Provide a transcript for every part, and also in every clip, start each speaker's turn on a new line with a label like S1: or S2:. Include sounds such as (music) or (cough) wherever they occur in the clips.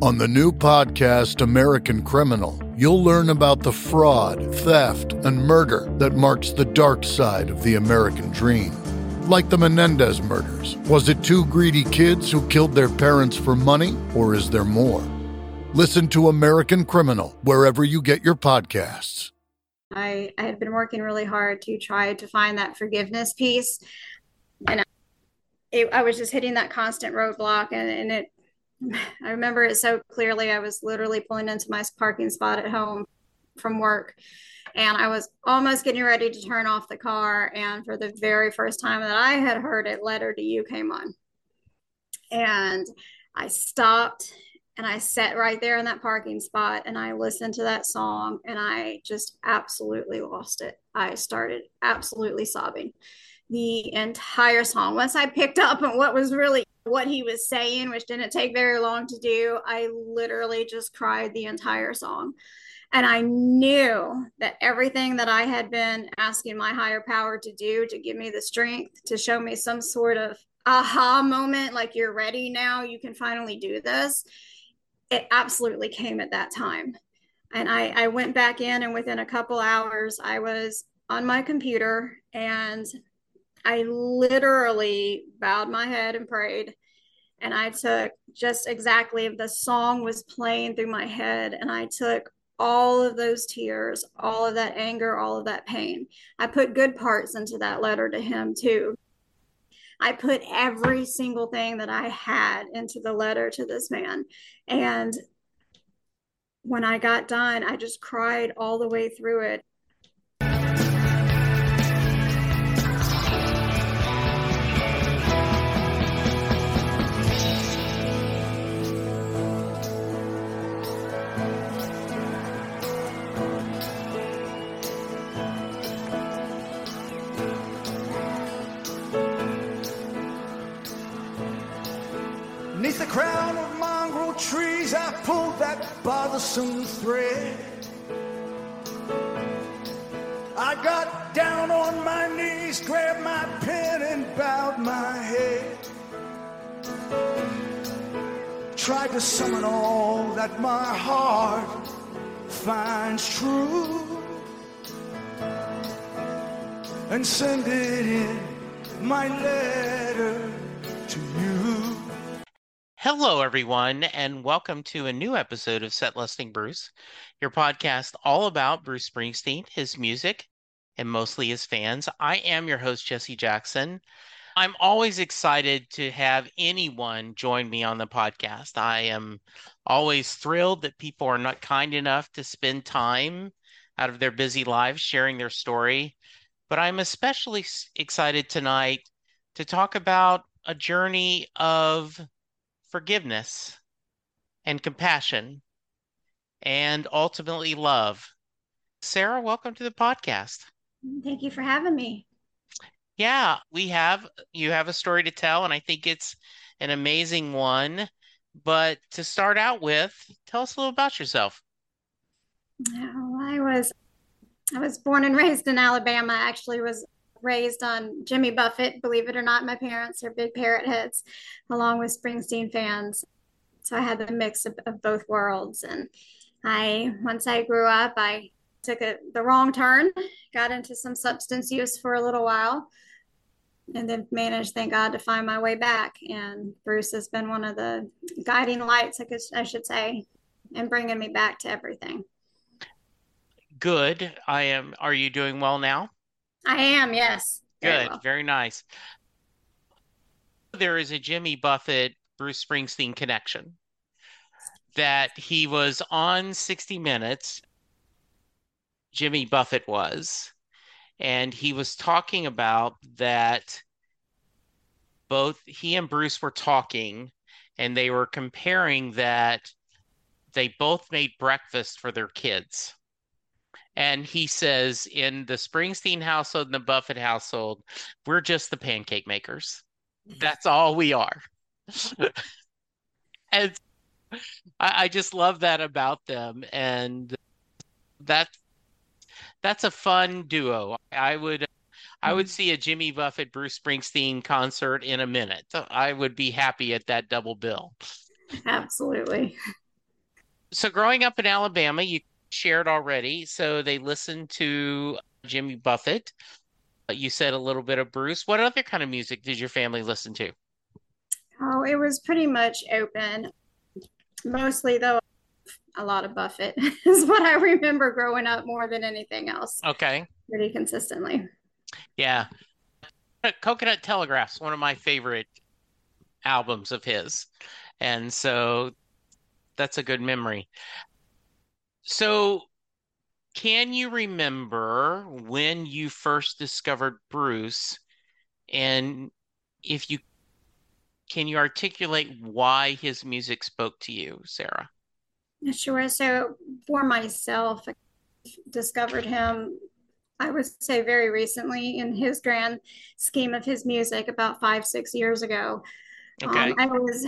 S1: On the new podcast, American Criminal, you'll learn about the fraud, theft, and murder that marks the dark side of the American dream. Like the Menendez murders. Was it two greedy kids who killed their parents for money, or is there more? Listen to American Criminal wherever you get your podcasts.
S2: I, I had been working really hard to try to find that forgiveness piece. And it, I was just hitting that constant roadblock, and, and it I remember it so clearly. I was literally pulling into my parking spot at home from work and I was almost getting ready to turn off the car. And for the very first time that I had heard it, Letter to You came on. And I stopped and I sat right there in that parking spot and I listened to that song and I just absolutely lost it. I started absolutely sobbing the entire song. Once I picked up on what was really what he was saying, which didn't take very long to do, I literally just cried the entire song. And I knew that everything that I had been asking my higher power to do to give me the strength to show me some sort of aha moment, like you're ready now, you can finally do this, it absolutely came at that time. And I, I went back in, and within a couple hours, I was on my computer and I literally bowed my head and prayed. And I took just exactly the song was playing through my head, and I took all of those tears, all of that anger, all of that pain. I put good parts into that letter to him too. I put every single thing that I had into the letter to this man. And when I got done, I just cried all the way through it.
S3: Crown of mongrel trees, I pulled that bothersome thread. I got down on my knees, grabbed my pen, and bowed my head. Tried to summon all that my heart finds true and send it in my letter to you.
S4: Hello, everyone, and welcome to a new episode of Set Listing Bruce, your podcast all about Bruce Springsteen, his music, and mostly his fans. I am your host, Jesse Jackson. I'm always excited to have anyone join me on the podcast. I am always thrilled that people are not kind enough to spend time out of their busy lives sharing their story. But I'm especially excited tonight to talk about a journey of forgiveness and compassion and ultimately love. Sarah, welcome to the podcast.
S2: Thank you for having me.
S4: Yeah, we have you have a story to tell and I think it's an amazing one. But to start out with, tell us a little about yourself.
S2: Well, I was I was born and raised in Alabama. I actually was raised on Jimmy Buffett. Believe it or not, my parents are big parrot heads, along with Springsteen fans. So I had the mix of, of both worlds. And I, once I grew up, I took a, the wrong turn, got into some substance use for a little while, and then managed, thank God, to find my way back. And Bruce has been one of the guiding lights, I, guess, I should say, and bringing me back to everything.
S4: Good. I am. Are you doing well now?
S2: I am, yes.
S4: Very Good, well. very nice. There is a Jimmy Buffett, Bruce Springsteen connection that he was on 60 Minutes. Jimmy Buffett was, and he was talking about that both he and Bruce were talking, and they were comparing that they both made breakfast for their kids. And he says, in the Springsteen household and the Buffett household, we're just the pancake makers. That's all we are. (laughs) and I, I just love that about them. And that that's a fun duo. I would I would mm-hmm. see a Jimmy Buffett Bruce Springsteen concert in a minute. I would be happy at that double bill.
S2: Absolutely.
S4: So growing up in Alabama, you shared already. So they listened to Jimmy Buffett. Uh, you said a little bit of Bruce. What other kind of music did your family listen to?
S2: Oh, it was pretty much open. Mostly, though, a lot of Buffett (laughs) is what I remember growing up more than anything else.
S4: Okay.
S2: Pretty consistently.
S4: Yeah. Uh, Coconut Telegraph's one of my favorite albums of his. And so that's a good memory. So, can you remember when you first discovered Bruce? And if you can you articulate why his music spoke to you, Sarah?
S2: Sure. So, for myself, I discovered him, I would say, very recently in his grand scheme of his music about five, six years ago. Okay. Um, I was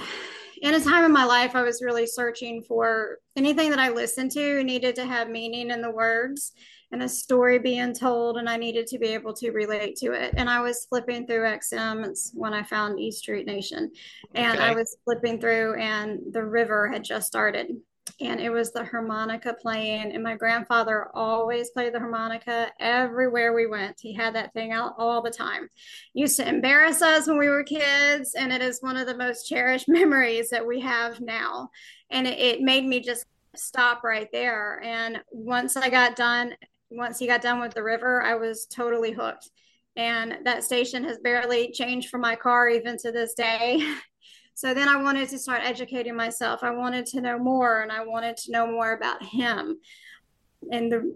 S2: in a time in my life, I was really searching for anything that I listened to needed to have meaning in the words and a story being told, and I needed to be able to relate to it. And I was flipping through XM when I found East Street Nation, and okay. I was flipping through, and the river had just started and it was the harmonica playing and my grandfather always played the harmonica everywhere we went. He had that thing out all the time. Used to embarrass us when we were kids and it is one of the most cherished (laughs) memories that we have now. And it, it made me just stop right there. And once i got done once he got done with the river i was totally hooked. And that station has barely changed for my car even to this day (laughs) So then I wanted to start educating myself. I wanted to know more and I wanted to know more about him and the,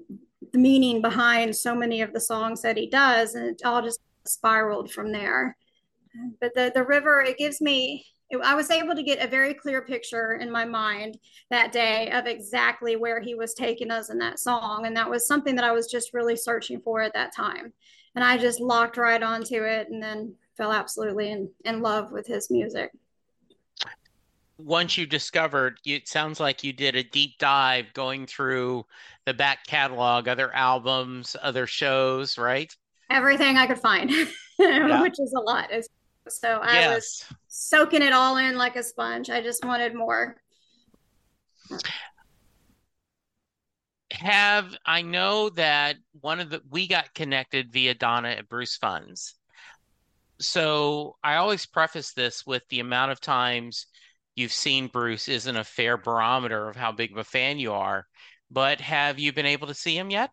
S2: the meaning behind so many of the songs that he does. And it all just spiraled from there. But the, the river, it gives me, I was able to get a very clear picture in my mind that day of exactly where he was taking us in that song. And that was something that I was just really searching for at that time. And I just locked right onto it and then fell absolutely in, in love with his music
S4: once you discovered it sounds like you did a deep dive going through the back catalog other albums other shows right
S2: everything i could find (laughs) yeah. which is a lot so i yes. was soaking it all in like a sponge i just wanted more
S4: have i know that one of the we got connected via donna at bruce funds so i always preface this with the amount of times you've seen Bruce isn't a fair barometer of how big of a fan you are. But have you been able to see him yet?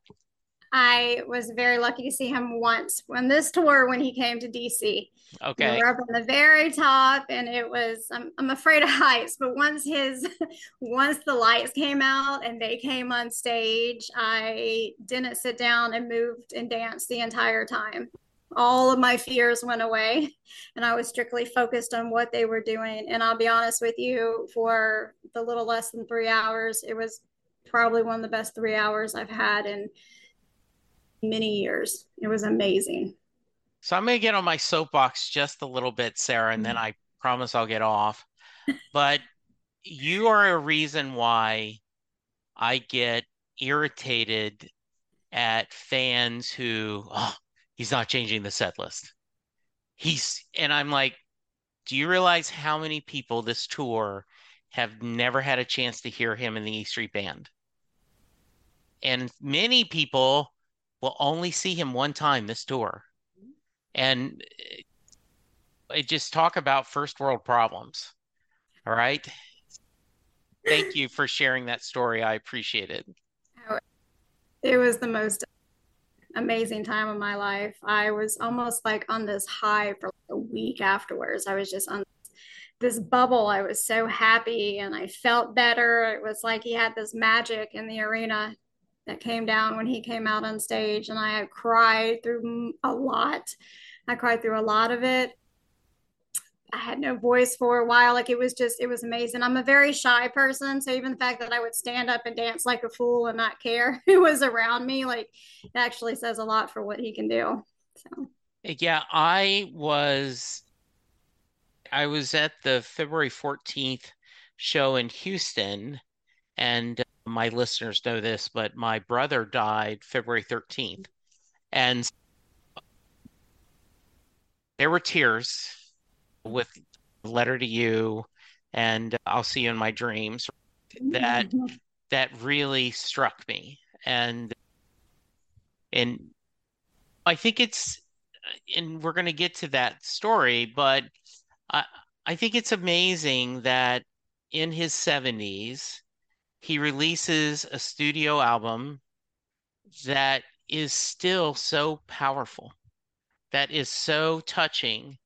S2: I was very lucky to see him once on this tour when he came to DC.
S4: Okay.
S2: We were up on the very top and it was I'm, I'm afraid of (laughs) heights, but once his (laughs) once the lights came out and they came on stage, I didn't sit down and moved and danced the entire time all of my fears went away and I was strictly focused on what they were doing. And I'll be honest with you, for the little less than three hours, it was probably one of the best three hours I've had in many years. It was amazing.
S4: So I'm going to get on my soapbox just a little bit, Sarah, and then mm-hmm. I promise I'll get off. but you are a reason why I get irritated at fans who, oh, he's not changing the set list. He's and I'm like, do you realize how many people this tour have never had a chance to hear him in the E Street Band? And many people will only see him one time this tour. And it just talk about first world problems. All right. Thank you for sharing that story. I appreciate it.
S2: It was the most amazing time of my life. I was almost like on this high for like a week afterwards. I was just on this bubble. I was so happy and I felt better. It was like he had this magic in the arena that came down when he came out on stage. And I cried through a lot. I cried through a lot of it. I had no voice for a while. Like it was just, it was amazing. I'm a very shy person. So even the fact that I would stand up and dance like a fool and not care (laughs) who was around me, like it actually says a lot for what he can do. So,
S4: yeah, I was, I was at the February 14th show in Houston, and uh, my listeners know this, but my brother died February 13th. And there were tears with letter to you and I'll see you in my dreams that mm-hmm. that really struck me and and I think it's and we're going to get to that story but I I think it's amazing that in his 70s he releases a studio album that is still so powerful that is so touching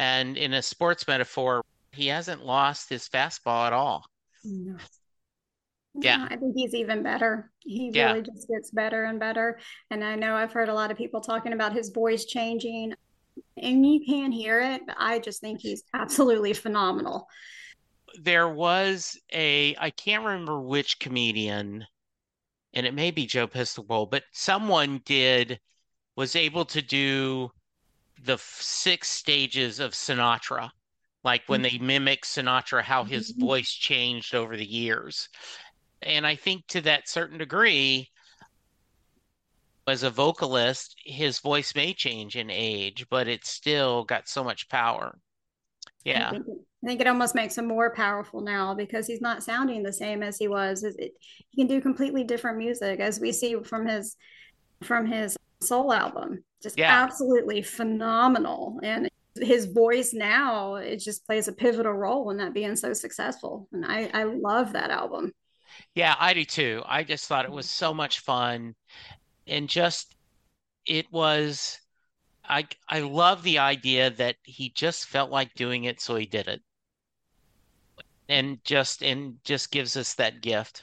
S4: and in a sports metaphor, he hasn't lost his fastball at all. No. Yeah.
S2: I think he's even better. He yeah. really just gets better and better. And I know I've heard a lot of people talking about his voice changing, and you can hear it, but I just think he's absolutely phenomenal.
S4: There was a, I can't remember which comedian, and it may be Joe Piscopo, but someone did, was able to do the six stages of Sinatra, like when they mimic Sinatra, how his mm-hmm. voice changed over the years. And I think to that certain degree, as a vocalist, his voice may change in age, but it's still got so much power. Yeah.
S2: I think, I think it almost makes him more powerful now because he's not sounding the same as he was. It, he can do completely different music, as we see from his from his soul album. Just yeah. absolutely phenomenal. And his voice now it just plays a pivotal role in that being so successful. And i i love that album.
S4: Yeah i do too. I just thought it was so much fun. And just it was i i love the idea that he just felt like doing it so he did it. And just and just gives us that gift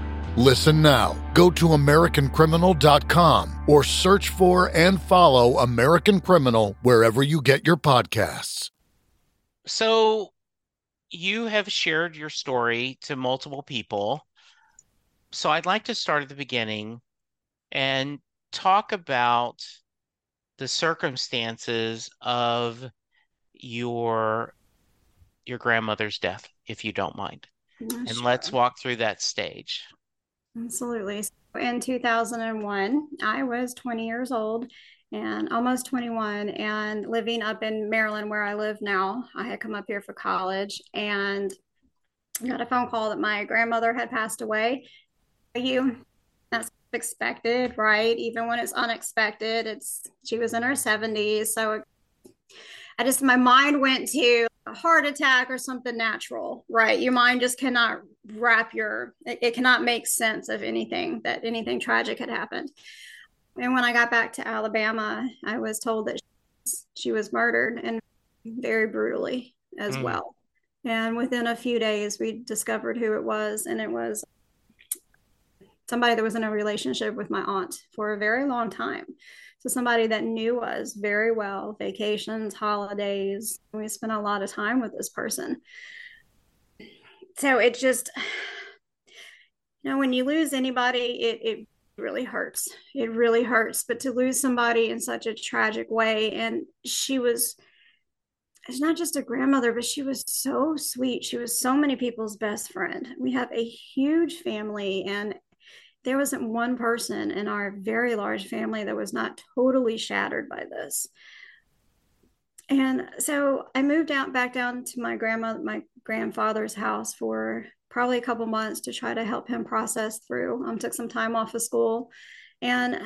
S1: Listen now. Go to AmericanCriminal.com or search for and follow American Criminal wherever you get your podcasts.
S4: So, you have shared your story to multiple people. So, I'd like to start at the beginning and talk about the circumstances of your your grandmother's death, if you don't mind. and
S2: Sure.
S4: let's walk through that stage.
S2: Absolutely. So in 2001, I was 20 years old and almost 21 and living up in Maryland where I live now. I had come up here for college and got a phone call that my grandmother had passed away. You that's expected, right? Even when it's unexpected, it's she was in her 70s, so I just my mind went to a heart attack or something natural, right? Your mind just cannot wrap your it, it cannot make sense of anything that anything tragic had happened. And when I got back to Alabama, I was told that she was murdered and very brutally as
S4: Mm.
S2: well. And within a few days, we discovered who it was, and it was somebody that was in a relationship with my aunt for a very long time. So somebody that knew us very well, vacations, holidays. We spent a lot of time with this person. So it just, you know, when you lose anybody, it, it really hurts. It really hurts. But to lose somebody in such a tragic way, and she was, it's not just a grandmother, but she was so sweet. She was so many people's best friend. We have a huge family, and there wasn't one person in our very large family that was not totally shattered by this. And so I moved out back down to my grandma, my grandfather's house for probably a couple months to try to help him process through. Um, took some time off of school, and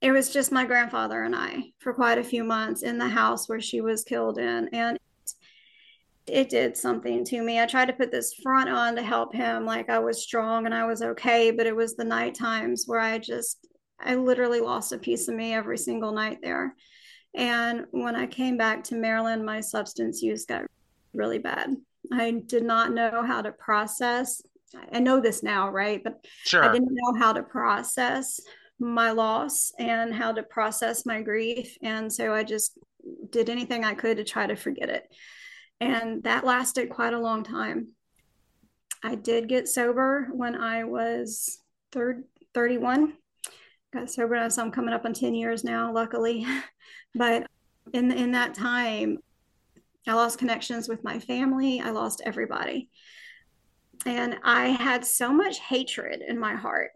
S2: it was just my grandfather and I for quite a few months in the house where she was killed in, and it did something to me. I tried to put this front on to help him, like I was strong and I was okay, but it was the night times where I just, I literally lost a piece of me every single night there. And when I came back to Maryland, my substance use got really bad. I did not know how to process. I know this now, right? But
S4: Sure.
S2: I didn't know how to process my loss and how to process my grief. And so I just did anything I could to try to forget it. And that lasted quite a long time. I did get sober when I was third, 31. Got sober so I'm coming up on 10 years now, luckily. (laughs) But in in that time, I lost connections with my family. I lost everybody. And I had so much hatred in my heart.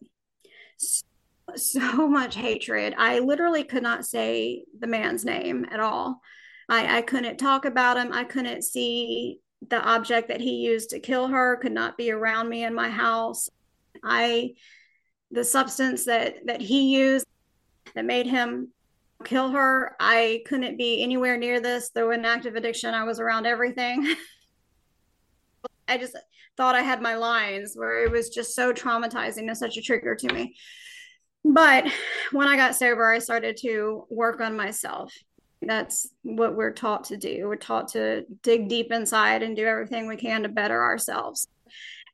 S2: So, (laughs) so much hatred. I literally could not say the man's name at all. I, I couldn't talk about him. I couldn't see the object that he used to kill her could not be around me in my house. I the substance that that he used that made him kill her, I couldn't be anywhere near this. Though in active addiction, I was around everything. (laughs) I just thought I had my lines where it was just so traumatizing and such a trigger to me. but when I got sober, I started to work on myself. That's what we're taught to do. We're taught to dig deep inside and do everything we can to better ourselves.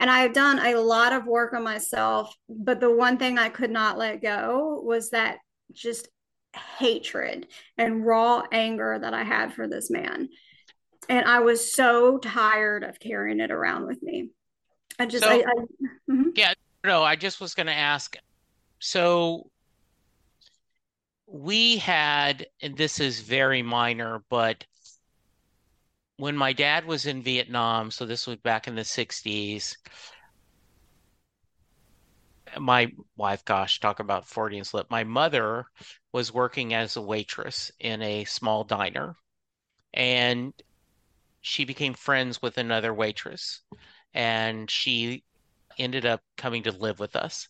S2: And I've done a lot of work on myself, but the one thing I could not let go was that just hatred and raw anger that I had for this man. And I was so tired of carrying it around with me. I just,
S4: So-
S2: I, I mhm.
S4: Yeah, no, I just was going to ask. So we had, and this is very minor, but when my dad was in Vietnam, so this was back in the 60s, my wife, gosh, talk about Freudian slip. My mother was working as a waitress in a small diner, and she became friends with another waitress, and she ended up coming to live with us.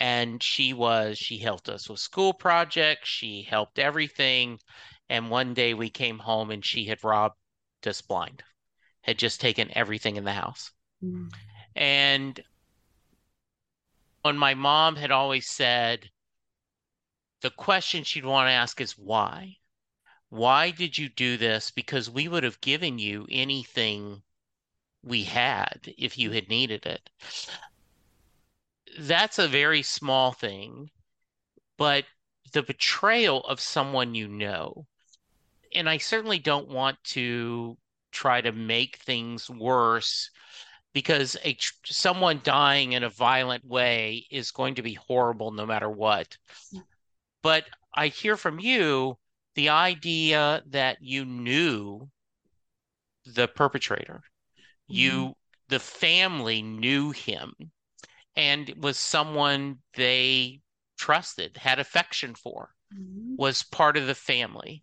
S4: And she was, she helped us with school projects, she helped everything. And one day we came home and she had robbed us blind, had just taken everything in the house. Hmm. And when my mom had always said, the question she'd want to ask is why? Why did you do this? Because we would have given you anything we had if you had needed it. That's a very small thing, but the betrayal of someone you know, and I certainly don't want to try to make things worse because a someone dying in a violent way is going to be horrible no matter what. But I hear from you the idea that you knew the perpetrator, you, mm-hmm. the family knew him and was someone they trusted, had affection for, mm-hmm. was part of the family.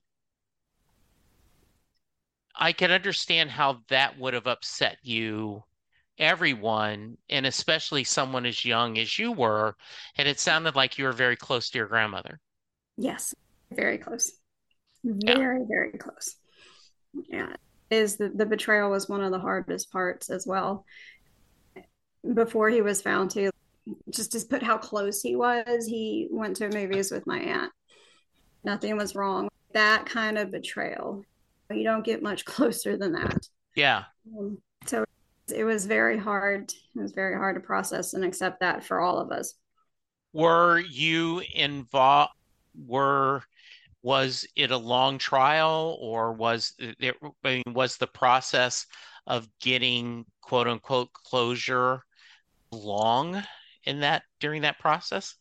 S4: I can understand how that would have upset you, everyone, and especially someone as young as you were. And it sounded like you were very close to your grandmother.
S2: Yes, very close. Very, very close. Yeah. Is the, the betrayal was one of the hardest parts as well. Before he was found too, just to put how close he was, he went to movies with my aunt. Nothing was wrong. That kind of betrayal. You don't get much (laughs) closer than that.
S4: Yeah.
S2: Um, so it was very hard. It was very hard to process and accept that for all of us.
S4: Were you involved? Were was it a long trial, or was it? I mean, was the process of getting quote unquote closure long in that during that process?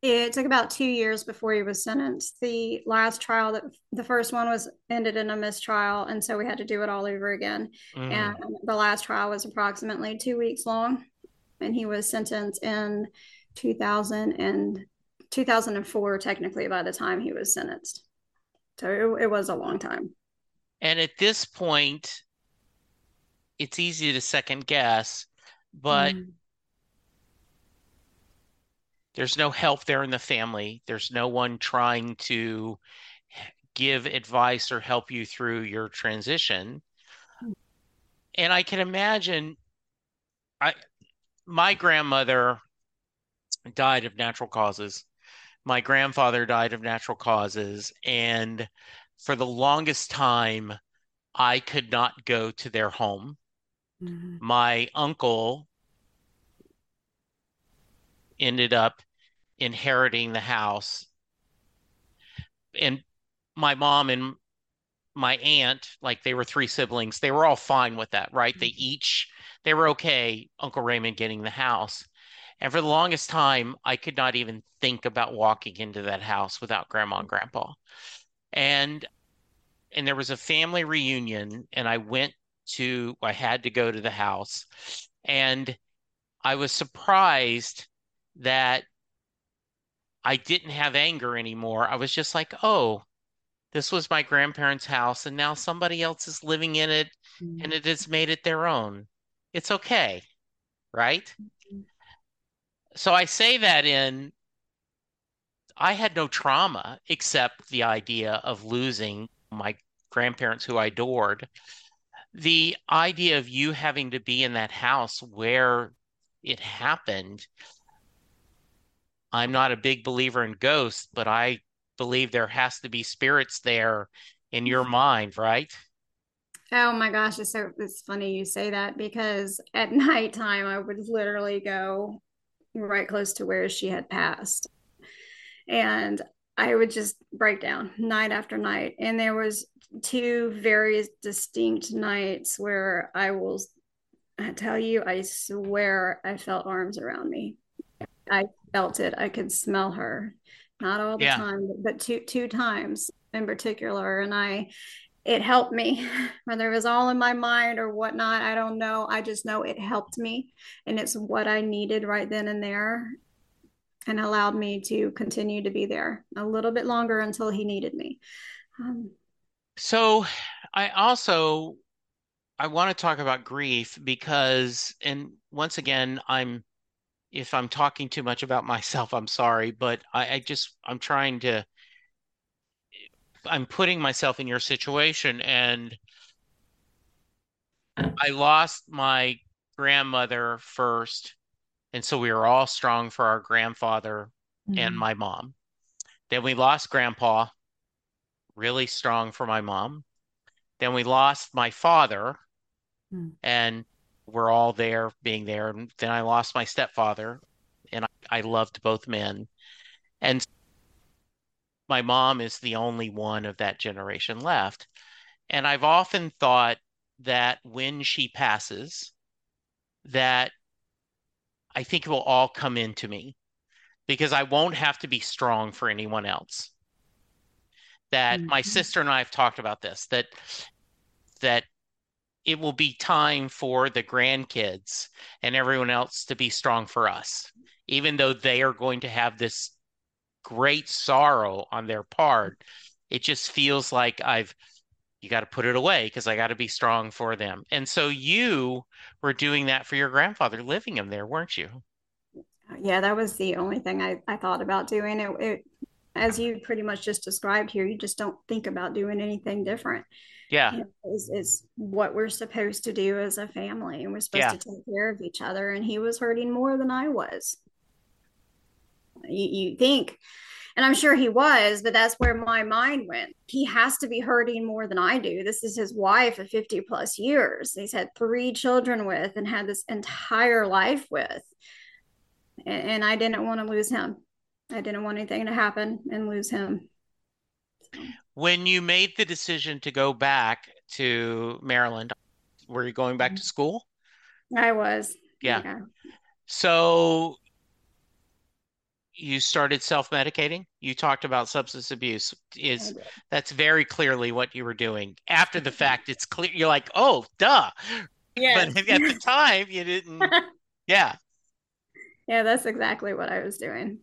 S2: It took about two years before he was sentenced. The last trial that the first one was ended in a mistrial, and so we had to do it all over again.
S4: Mm.
S2: And the last trial was approximately two weeks long, and he was sentenced in 2000 and 2004, technically, by the time he was sentenced. So it, it was a long time.
S4: And at this point, it's easy to second guess, but
S2: Mm.
S4: There's no help there in the family. There's no one trying to give advice or help you through your transition. And I can imagine I my grandmother died of natural causes. My grandfather died of natural causes, and for the longest time, I could not go to their home. Mm-hmm. My uncle ended up inheriting the house. And my mom and my aunt, like they were three siblings, they were all fine with that, right? They mm-hmm. each, they were okay, Uncle Raymond getting the house. And for the longest time, I could not even think about walking into that house without grandma and grandpa. And and there was a family reunion, and I went to, I had to go to the house, and I was surprised that I didn't have anger anymore. I was just like, oh, this was my grandparents' house, and now somebody else is living in it, and it has made it their own. It's okay, right? So I say that in, I had no trauma except the idea of losing my grandparents who I adored. The idea of you having to be in that house where it happened I'm not a big believer in ghosts, but I believe there has to be spirits there in your mm-hmm. mind, right?
S2: Oh my gosh, it's so it's funny you say that because at (laughs) nighttime I would literally go right close to where she had passed. And I would just break down night after night. And there was two very distinct nights where I will I tell you, I swear I felt arms around me. I felt it. I could smell her. Not all the
S4: Yeah.
S2: time, but two two times in particular. And I it helped me, (laughs) whether it was all in my mind or whatnot. I don't know. I just know it helped me. And it's what I needed right then and there and allowed me to continue to be there a little bit longer until he needed me. Um,
S4: So I also I want to talk about grief because, and once again, I'm if I'm talking too much about myself, I'm sorry, but I, I just I'm trying to I'm putting myself in your situation and I lost my grandmother first, and so we were all strong for our grandfather and my mom. Then we lost grandpa, really strong for my mom. Then we lost my father,
S2: Mm.
S4: and we're all there being there. And then I lost my stepfather, and I, I loved both men. And my mom is the only one of that generation left. And I've often thought that when she passes, that I think it will all come into me because I won't have to be strong for anyone else. That my
S2: Mhm.
S4: sister and I have talked about this, that that it will be time for the grandkids and everyone else to be strong for us, even though they are going to have this great sorrow on their part. It just feels like I've you got to put it away because I got to be strong for them. And so you were doing that for your grandfather, living him there, weren't you?
S2: yeah, that was the only thing I, I thought about doing. It, it, as you pretty much just described here, you just don't think about doing anything different.
S4: Yeah.
S2: You know, Is is what we're supposed to do as a family, and we're supposed
S4: Yeah.
S2: to take care of each other. And he was hurting more than I was. You, you think, and I'm sure he was, but that's where my mind went. He has to be hurting more than I do. This is his wife of 50 plus years. He's had three children with and had this entire life with. And, and I didn't want to lose him. I didn't want anything to happen and lose him.
S4: When you made the decision to go back to Maryland, were you going back to mm-hmm. school?
S2: I was.
S4: Yeah. So you started self-medicating. You talked about substance abuse. Is that's very clearly what you were doing. After the mm-hmm. fact, it's clear you're like, oh, duh.
S2: Yes.
S4: But (laughs) at the time, you didn't. (laughs) Yeah.
S2: Yeah, that's exactly what I was doing.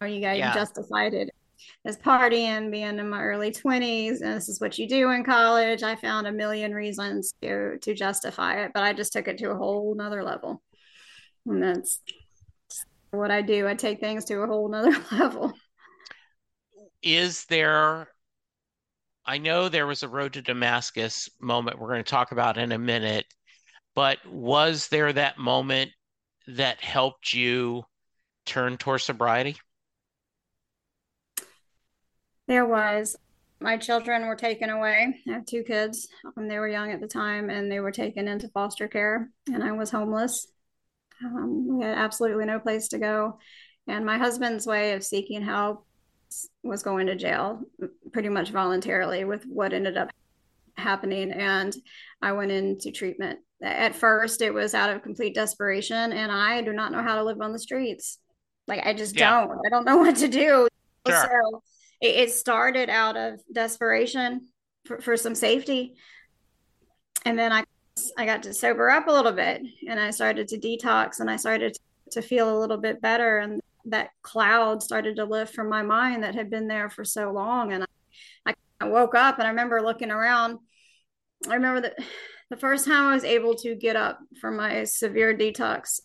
S2: Oh, you got
S4: Yeah.
S2: justified it as partying, being in my early 20s, and this is what you do in college. I found a million reasons to to justify it, but I just took it to a whole nother level. And that's what I do. I take things to a whole nother (laughs) level.
S4: Is there, I know there was a road to Damascus moment we're going to talk about in a minute, but was there that moment that helped you turn towards sobriety?
S2: There was my children were taken away. I have two kids. Um, they were young at the time, and they were taken into foster care, and I was homeless. Um, we had absolutely no place to go, and my husband's way of seeking help was going to jail, pretty much voluntarily, with what ended up happening. And I went into treatment. At first, it was out of complete desperation, and I do not know how to live on the streets. Like I just
S4: Yeah.
S2: don't. I don't know (laughs) what to do.
S4: Sure.
S2: So it, it started out of desperation for, for some safety. And then I I got to sober up a little bit and I started to detox and I started to feel a little bit better and that cloud started to lift from my mind that had been there for so long and I, I woke up and I remember looking around. I remember that the first time I was able to get up from my severe detox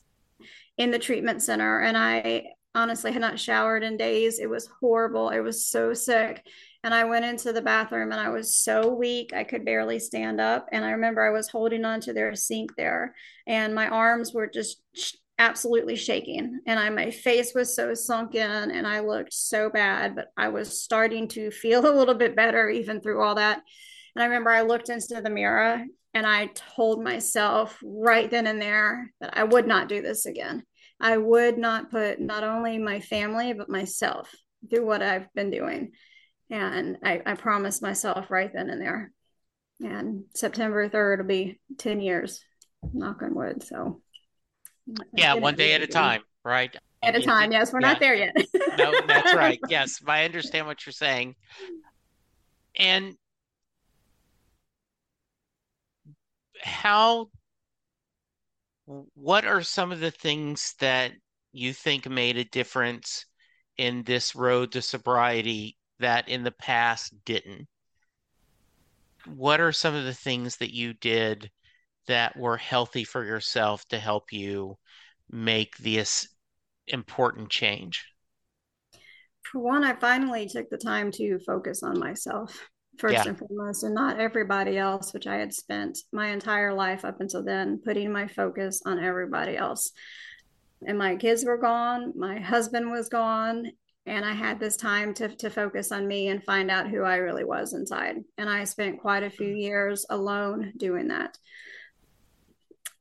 S2: in the treatment center and I honestly I had not showered in days. It was horrible. It was so sick. And I went into the bathroom and I was so weak, I could barely stand up. And I remember I was holding on to their sink there and my arms were just absolutely shaking and I my face was so sunken and I looked so bad, but I was starting to feel (laughs) a little bit better even through all that. And I remember I looked into the mirror and I told myself right then and there that I would not do this again. I would not put not only my family, but myself through what I've been doing. And I, I promised myself right then and there. And September 3rd will be 10 years, knock on wood. So,
S4: yeah, one day at a time, right?
S2: At a time. Yes, we're yeah. not there yet.
S4: no, that's right. (laughs) Yes, I understand what you're saying. And how what are some of the things that you think made a difference in this road to sobriety that in the past didn't? What are some of the things that you did that were healthy for yourself to help you make this important change?
S2: For one, I finally took the time to focus on myself first yeah. and foremost, and not everybody else, which I had spent my entire life up until then putting my focus on everybody else. And my kids were gone, my husband was gone, and I had this time to, to focus on me and find out who I really was inside. And I spent quite a few mm. years alone doing that.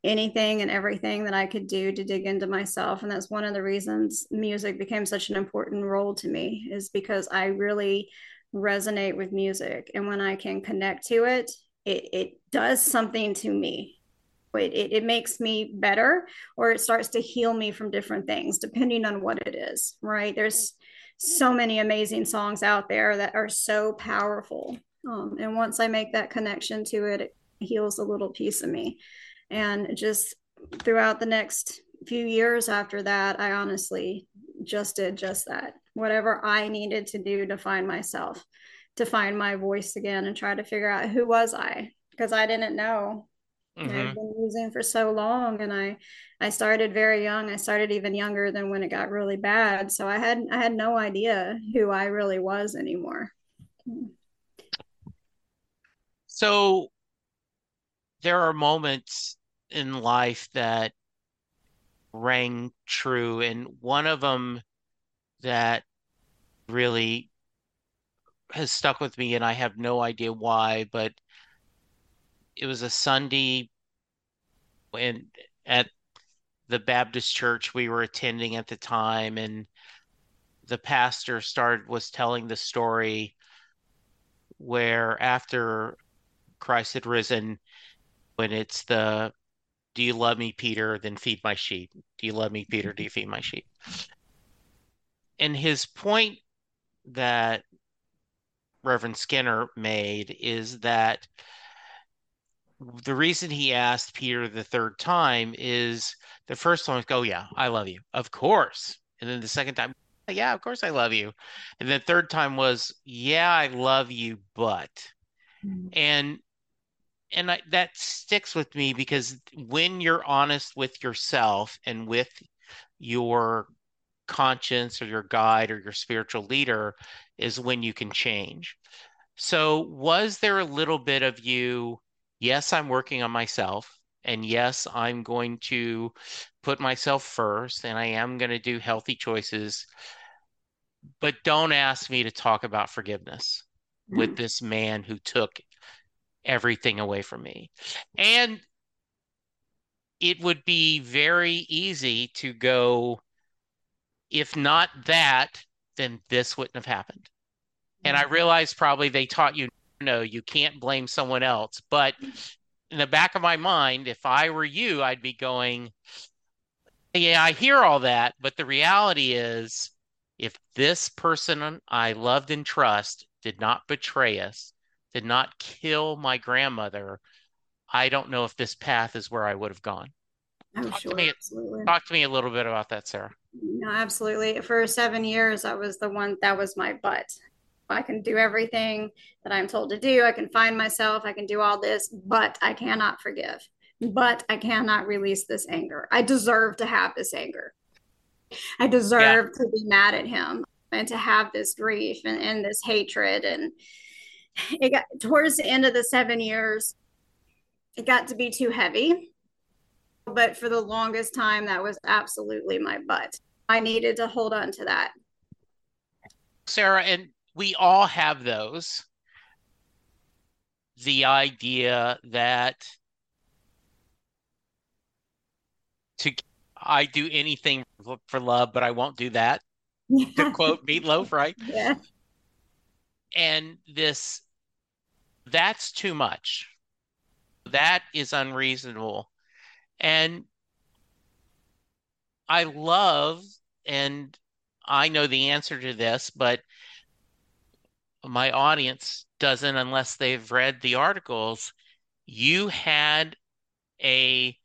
S2: Anything and everything that I could do to dig into myself. And that's one of the reasons music became such an important role to me, is because I really resonate with music and when i can connect to it it, it does something to me. It, it, it makes me better or it starts to heal me from different things depending on what it is right? There's so many amazing songs out there that are so powerful. Um, and once i make that connection to it it heals a little piece of me. And just throughout the next few years after that i honestly just did just that whatever I needed to do to find myself, to find my voice again and try to figure out who was I because I didn't know. Mm-hmm. I've been using for so long and I I started very young. I started even younger than when it got really bad. So I had I had no idea who I really was anymore.
S4: So there are moments in life that rang true and one of them that really has stuck with me and I have no idea why, but it was a Sunday when at the Baptist church we were attending at the time and the pastor started was telling the story where after Christ had risen when it's the do you love me Peter? Then feed my sheep. Do you love me Peter? Do you feed my sheep? And his point that Reverend Skinner made is that the reason he asked Peter the third time is the first time was, "Oh yeah, I love you, of course," and then the second time, "Yeah, of course I love you," and the third time was, "Yeah, I love you, but," mm-hmm. and and I, that sticks with me because when you're honest with yourself and with your conscience or your guide or your spiritual leader is when you can change. So, was there a little bit of you? Yes, I'm working on myself. And yes, I'm going to put myself first and I am going to do healthy choices. But don't ask me to talk about forgiveness mm. with this man who took everything away from me. And it would be very easy to go, if not that, then this wouldn't have happened. And I realized probably they taught you no, you can't blame someone else. But in the back of my mind, if I were you, I'd be going, yeah, I hear all that. But the reality is, if this person I loved and trust did not betray us, did not kill my grandmother, I don't know if this path is where I would have gone.
S2: I'm talk sure. To
S4: me,
S2: absolutely.
S4: Talk to me a little bit about that, Sarah.
S2: No, absolutely. For seven years, I was the one that was my butt. I can do everything that I'm told to do. I can find myself. I can do all this, but I cannot forgive. But I cannot release this anger. I deserve to have this anger. I deserve yeah. to be mad at him and to have this grief and, and this hatred. And it got towards the end of the seven years, it got to be too heavy but for the longest time, that was absolutely my butt. I needed to hold on to that.
S4: Sarah, and we all have those. The idea that to I do anything for love, but I won't do that. Yeah. To (laughs) quote Meatloaf, right?
S2: Yeah.
S4: And this that's too much. That is unreasonable. And I love, and I know the answer to this, but my audience doesn't unless they've read the articles. You had a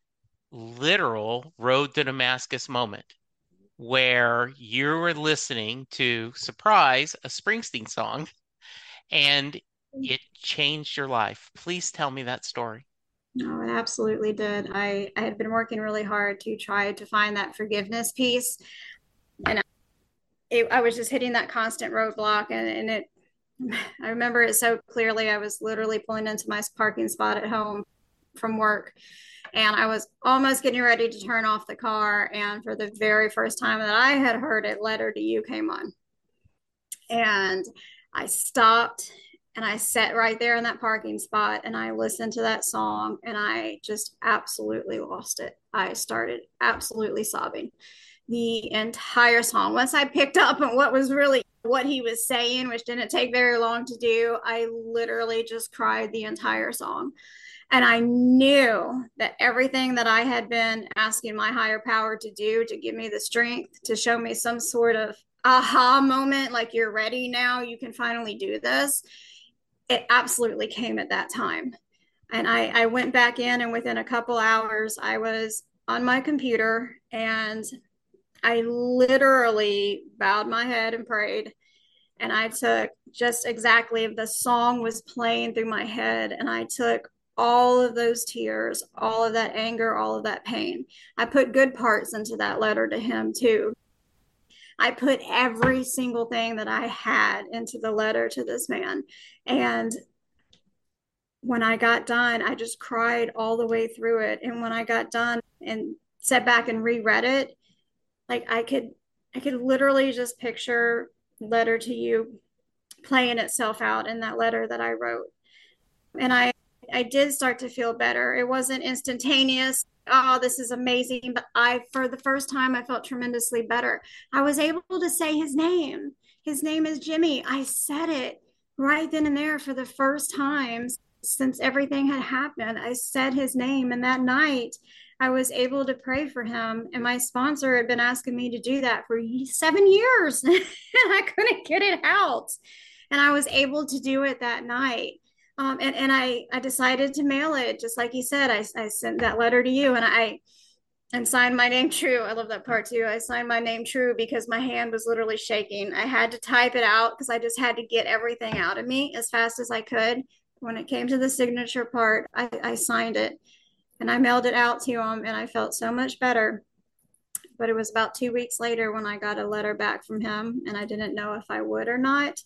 S4: literal road to Damascus moment where you were listening to surprise a Springsteen song and it changed your life. Please tell me that story.
S2: No, it absolutely did. I, I had been working really hard to try to find that forgiveness piece. And it, I was just hitting that constant roadblock. And, and it, I remember it so clearly. I was literally pulling into my parking spot at home from work. And I was almost getting ready to turn off the car. And for the very first time that I had heard it, Letter to You came on. And I stopped and I sat right there in that parking spot and I listened to that song and I just absolutely lost it. I started absolutely sobbing the entire song. Once I picked up on what was really what he was saying, which didn't take very long to do, I literally just cried the entire song. And I knew that everything that I had been asking my higher power to do to give me the strength to show me some sort of aha moment, like you're ready now, you can finally do this it absolutely came at that time. And I, I went back in, and within a couple hours, I was on my computer and I literally bowed my head and prayed. And I took just exactly the song was playing through my head, and I took all of those tears, all of that anger, all of that pain. I put good parts into that letter to him too. I put every single thing that I had into the letter to this man. And when I got done, I just cried all the way through it. And when I got done and sat back and reread it, like I could I could literally just picture letter to you playing itself out in that letter that I wrote. And I I did start to feel better. It wasn't instantaneous oh, this is amazing. But I, for the first time, I felt tremendously better. I was able to say his name. His name is Jimmy. I said it right then and there for the first time since everything had happened. I said his name. And that night, I was able to pray for him. And my sponsor had been asking me to do that for seven years. (laughs) and I couldn't get it out. And I was able to do it that night um, and and I I decided to mail it just like he said. I I sent that letter to you, and I and signed my name true. I love that part too. I signed my name true because my hand was literally shaking. I had to type it out because I just had to get everything out of me as fast as I could. When it came to the signature part, I, I signed it and I mailed it out to him, and I felt so much better. But it was about two weeks later when I got a letter back from him, and I didn't know if I would or not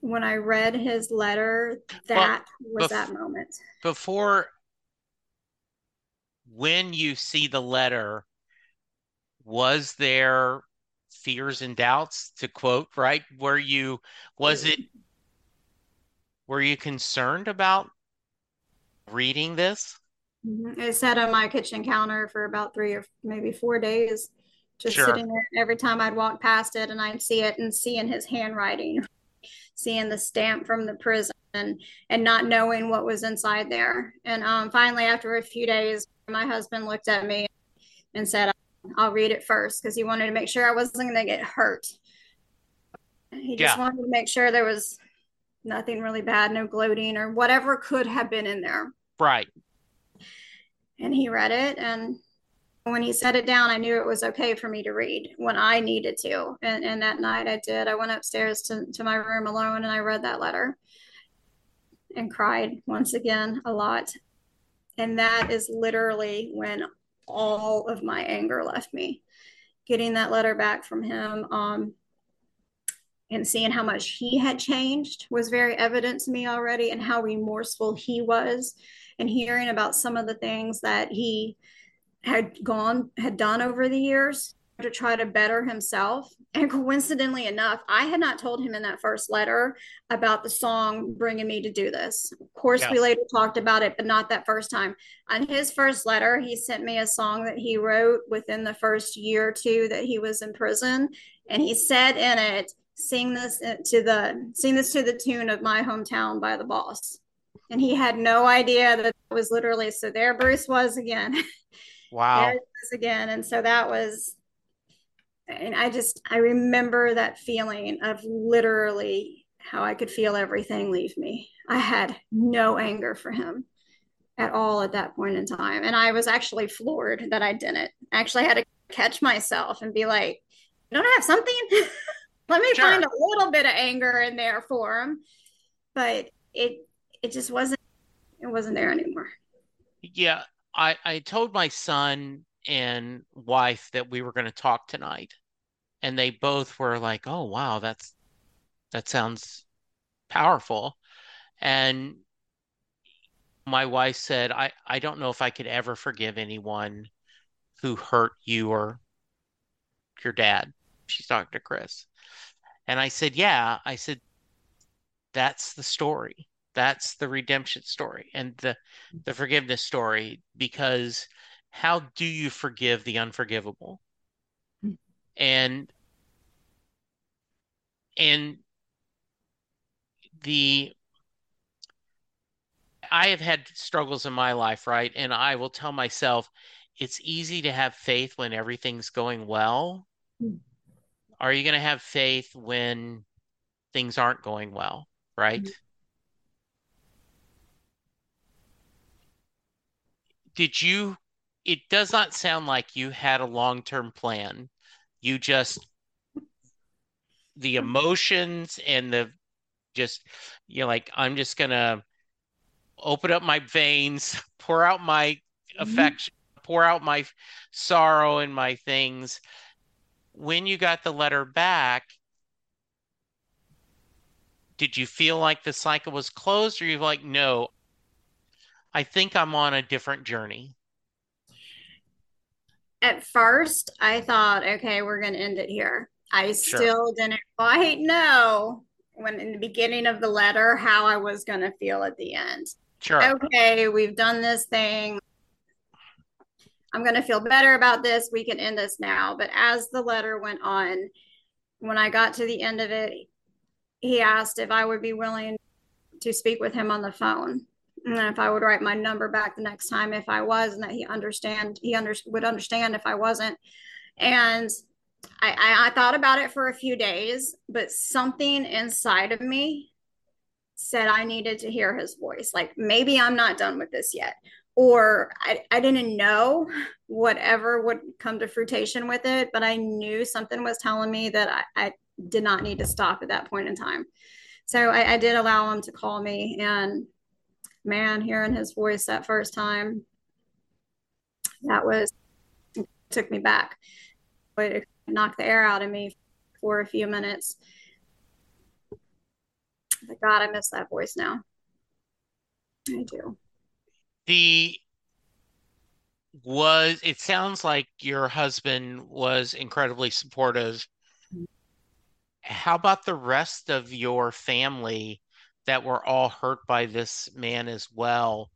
S2: when I read his letter, that well, was bef- that moment.
S4: Before, when you see the letter, was there fears and doubts to quote, right? Were you, was it, were you concerned about reading this?
S2: Mm-hmm. It sat on my kitchen counter for about three or maybe four days, just sure. sitting there. Every time I'd walk past it and I'd see it and seeing his handwriting seeing the stamp from the prison and, and not knowing what was inside there. And um, finally, after a few days, my husband looked at me and said, I'll read it first because he wanted to make sure I wasn't going to get hurt. He just yeah. wanted to make sure there was nothing really bad, no gloating or whatever could have been in there.
S4: Right.
S2: And he read it and when he set it down, I knew it was okay for me to read when I needed to. And, and that night I did. I went upstairs to, to my room alone and I read that letter and cried once again a lot. And that is literally when all of my anger left me. Getting that letter back from him um, and seeing how much he had changed was very evident to me already and how remorseful he was and hearing about some of the things that he had gone had done over the years to try to better himself. And coincidentally enough, I had not told him in that first letter about the song bringing me to do this. Of course, yes. we later talked about it, but not that first time. On his first letter, he sent me a song that he wrote within the first year or two that he was in prison. And he said in it, sing this uh, to the sing this to the tune of my hometown by the boss. And he had no idea that it was literally so there Bruce was again. (laughs)
S4: Wow.
S2: there was again. And so that was and I just I remember that feeling of literally how I could feel everything leave me. I had no anger for him at all at that point in time. And I was actually floored that I didn't. I actually had to catch myself and be like, don't I have something? (laughs) Let me sure. find a little bit of anger in there for him. But it it just wasn't it wasn't there anymore.
S4: Yeah. I, I told my son and wife that we were going to talk tonight and they both were like oh wow that's that sounds powerful and my wife said i i don't know if i could ever forgive anyone who hurt you or your dad she's talking to chris and i said yeah i said that's the story that's the redemption story and the the forgiveness story because how do you forgive the unforgivable? And and the I have had struggles in my life, right? And I will tell myself it's easy to have faith when everything's going well. Are you going to have faith when things aren't going well, right? Mm-hmm. Did you it does not sound like you had a long term plan. You just the emotions and the just you're like I'm just gonna open up my veins, (laughs) pour out my mm-hmm. affection, pour out my sorrow and my things. When you got the letter back, did you feel like the cycle was closed, or you like, no, I think I'm on a different journey?
S2: at first I thought, okay, we're going to end it here. I sure. still didn't quite know when in the beginning of the letter how I was going to feel at the end.
S4: Sure.
S2: Okay, we've done this thing. I'm going to feel better about this. We can end this now. But as the letter went on, when I got to the end of it, he asked if I would be willing to speak with him on the phone and if I would write my number back the next time if I was, and that he understand he under, would understand if I wasn't. And I, I, I thought about it for a few days, but something inside of me said I needed to hear his voice. Like maybe I'm not done with this yet, or I, I didn't know whatever would come to fruition with it, but I knew something was telling me that I, I did not need to stop at that point in time. So I, I did allow him to call me and man, hearing his voice that first time, that was took me back. It knocked the air out of me for a few minutes. But God, I miss that voice now. I do.
S4: The was it sounds like your husband was incredibly supportive. How about the rest of your family? That were all hurt by this man as well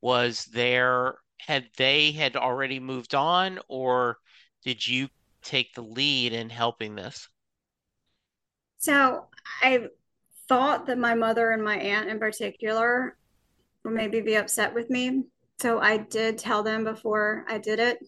S4: was there had they had already moved on or did you take the lead in helping this
S2: so i thought that my mother and my aunt in particular would maybe be upset with me so i did tell them before i did it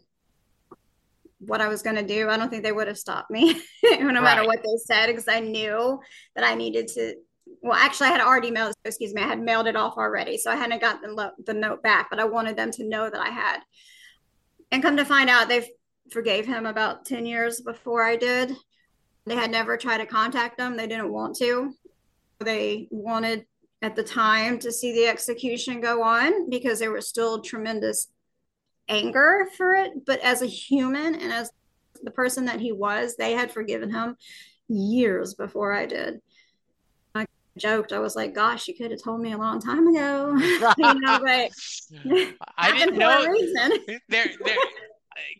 S2: what I was going to do. I don't think they would have stopped me (laughs) no right. matter what they said because I knew that I needed to well, actually, I had already mailed. Excuse me, I had mailed it off already, so I hadn't gotten the, the note back. But I wanted them to know that I had. And come to find out, they forgave him about ten years before I did. They had never tried to contact him. They didn't want to. They wanted at the time to see the execution go on because there was still tremendous anger for it. But as a human and as the person that he was, they had forgiven him years before I did joked. I was like, "Gosh, you could have told me a long time ago." (laughs) you know, but (laughs)
S4: I (laughs) didn't know. there, there,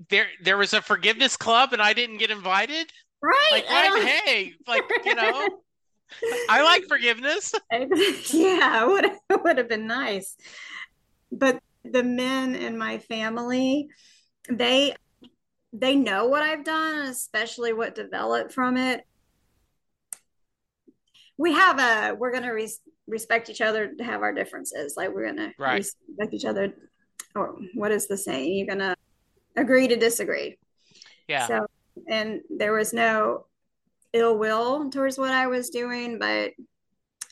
S4: there there was a forgiveness club and I didn't get invited.
S2: Right.
S4: Like, like hey, like you know, I like forgiveness.
S2: yeah, it would it would have been nice. But the men in my family, they they know what I've done, especially what developed from it. We have a we're going to res- respect each other to have our differences. Like we're going
S4: Right.
S2: to respect each other or what is the saying? You're going to agree to disagree.
S4: Yeah.
S2: So, and there was no ill will towards what I was doing, but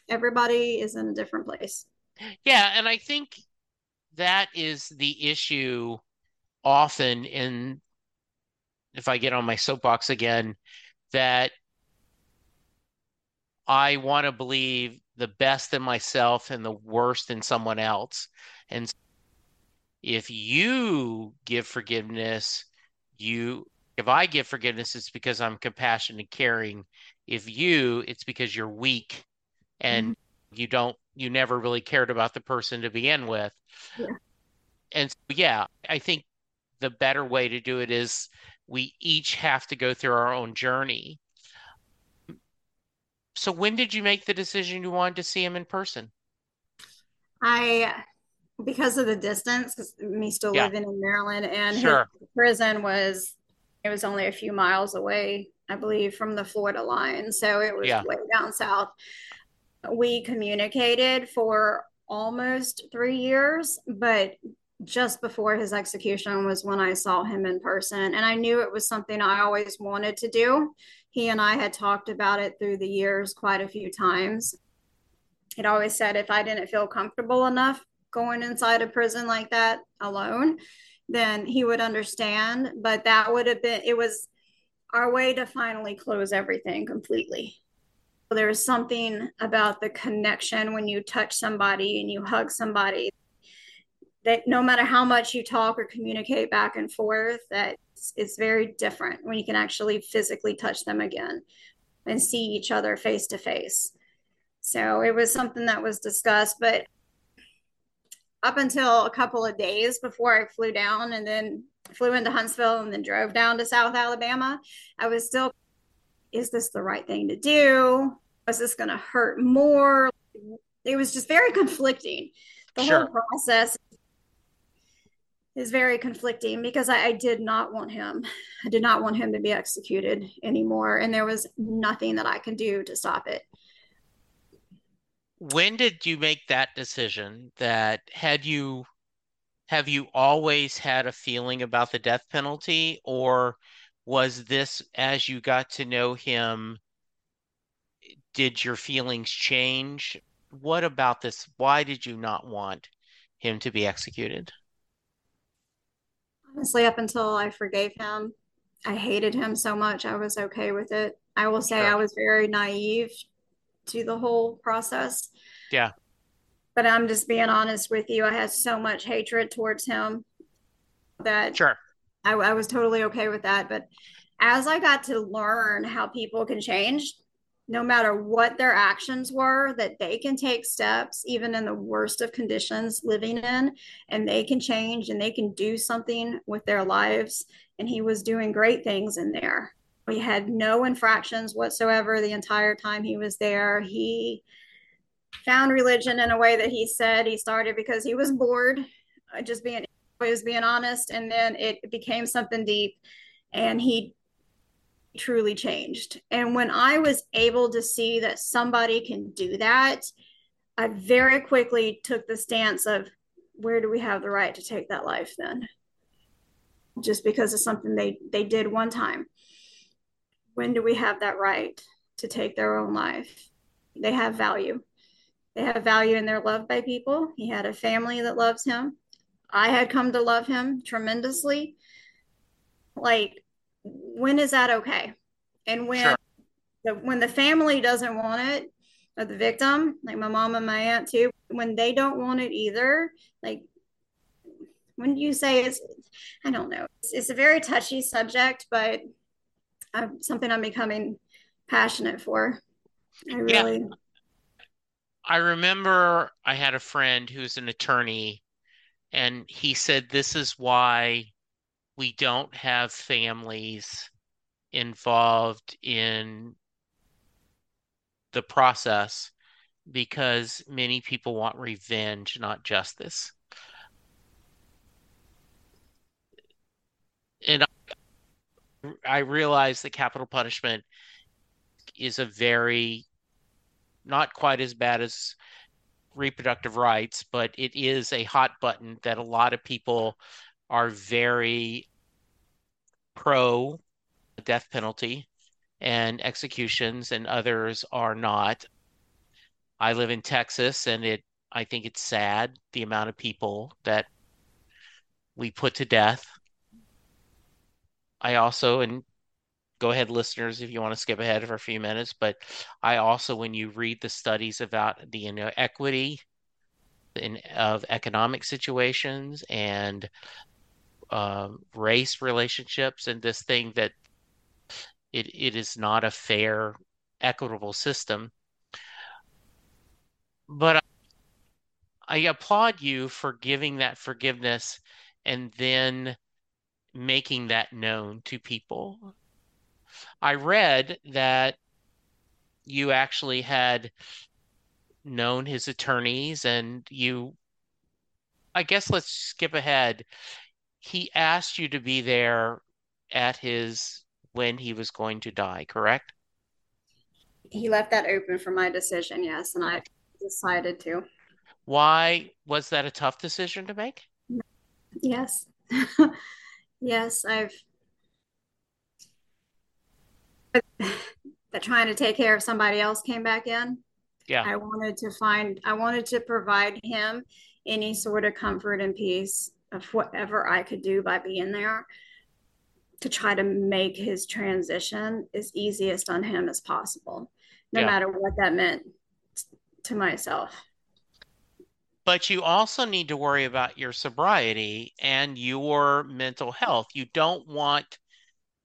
S2: everybody is in a different place.
S4: Yeah, and I think that is the issue often in, if I get on my soapbox again, that I want to believe the best in myself and the worst in someone else. And if you give forgiveness, you, if I give forgiveness, it's because I'm compassionate and caring. If you, it's because you're weak and mm-hmm. you don't, you never really cared about the person to begin with.
S2: Yeah.
S4: And so, yeah, I think the better way to do it is we each have to go through our own journey. So when did you make the decision you wanted to see him in person?
S2: I, because of the distance, because me still
S4: Yeah.
S2: living in Maryland, and his
S4: Sure.
S2: prison was, it was only a few miles away, I believe, from the Florida line. So it was
S4: Yeah.
S2: way down south. We communicated for almost three years, but just before his execution was when I saw him in person. And I knew it was something I always wanted to do. He and I had talked about it through the years quite a few times. He'd always said if I didn't feel comfortable enough going inside a prison like that alone, then he would understand. But that would have been, it was our way to finally close everything completely. There's something about the connection when you touch somebody and you hug somebody that no matter how much you talk or communicate back and forth, that it's, very different when you can actually physically touch them again and see each other face to face. So it was something that was discussed, but up until a couple of days before I flew down and then flew into Huntsville and then drove down to South Alabama, I was still, is this the right thing to do? Was this going to hurt more? It was just very conflicting. The
S4: Sure.
S2: whole process is very conflicting because I, I did not want him. I did not want him to be executed anymore. And there was nothing that I could do to stop it.
S4: When did you make that decision that had you have you always had a feeling about the death penalty or was this as you got to know him did your feelings change? What about this? Why did you not want him to be executed?
S2: Honestly, up until I forgave him, I hated him so much. I was okay with it. I will say
S4: Sure.
S2: I was very naive to the whole process.
S4: Yeah.
S2: But I'm just being honest with you. I had so much hatred towards him that
S4: Sure.
S2: I, I was totally okay with that. But as I got to learn how people can change, no matter what their actions were, that they can take steps, even in the worst of conditions living in, and they can change and they can do something with their lives. And he was doing great things in there. We had no infractions whatsoever the entire time he was there. He found religion in a way that he said he started because he was bored, uh, just being he was being honest, and then it became something deep, and he truly changed. And when I was able to see that somebody can do that, I very quickly took the stance of where do we have the right to take that life then? Just because of something they they did one time. When do we have that right to take their own life? They have value. They have value and they're loved by people. He had a family that loves him. I had come to love him tremendously. Like, when is that okay? And when
S4: Sure.
S2: the when the family doesn't want it, or the victim, like my mom and my aunt too, when they don't want it either, like when you say it's, I don't know, it's, it's a very touchy subject, but I'm, something I'm becoming passionate for. I
S4: Yeah.
S2: really,
S4: I remember I had a friend who's an attorney, and he said this is why we don't have families involved in the process because many people want revenge, not justice. And I realize that capital punishment is a very not quite as bad as reproductive rights, but it is a hot button that a lot of people are very pro death penalty and executions, and others are not. I live in Texas, and it I think it's sad the amount of people that we put to death. I also, and go ahead, listeners, if you want to skip ahead for a few minutes, but I also, when you read the studies about the inequity in, of economic situations and um, race relationships, and this thing that it, it is not a fair, equitable system. But I applaud you for giving that forgiveness and then making that known to people. I read that you actually had known his attorneys and you I guess let's skip ahead. He asked you to be there at his when he was going to die, correct?
S2: He left that open for my decision, yes, and I decided to.
S4: Why was that a tough decision to make?
S2: Yes. (laughs) yes, I've that trying to take care of somebody else came back in.
S4: Yeah.
S2: I wanted to find I wanted to provide him any sort of comfort and peace of whatever I could do by being there to try to make his transition as easiest on him as possible, no yeah. matter what that meant to myself.
S4: But you also need to worry about your sobriety and your mental health. You don't want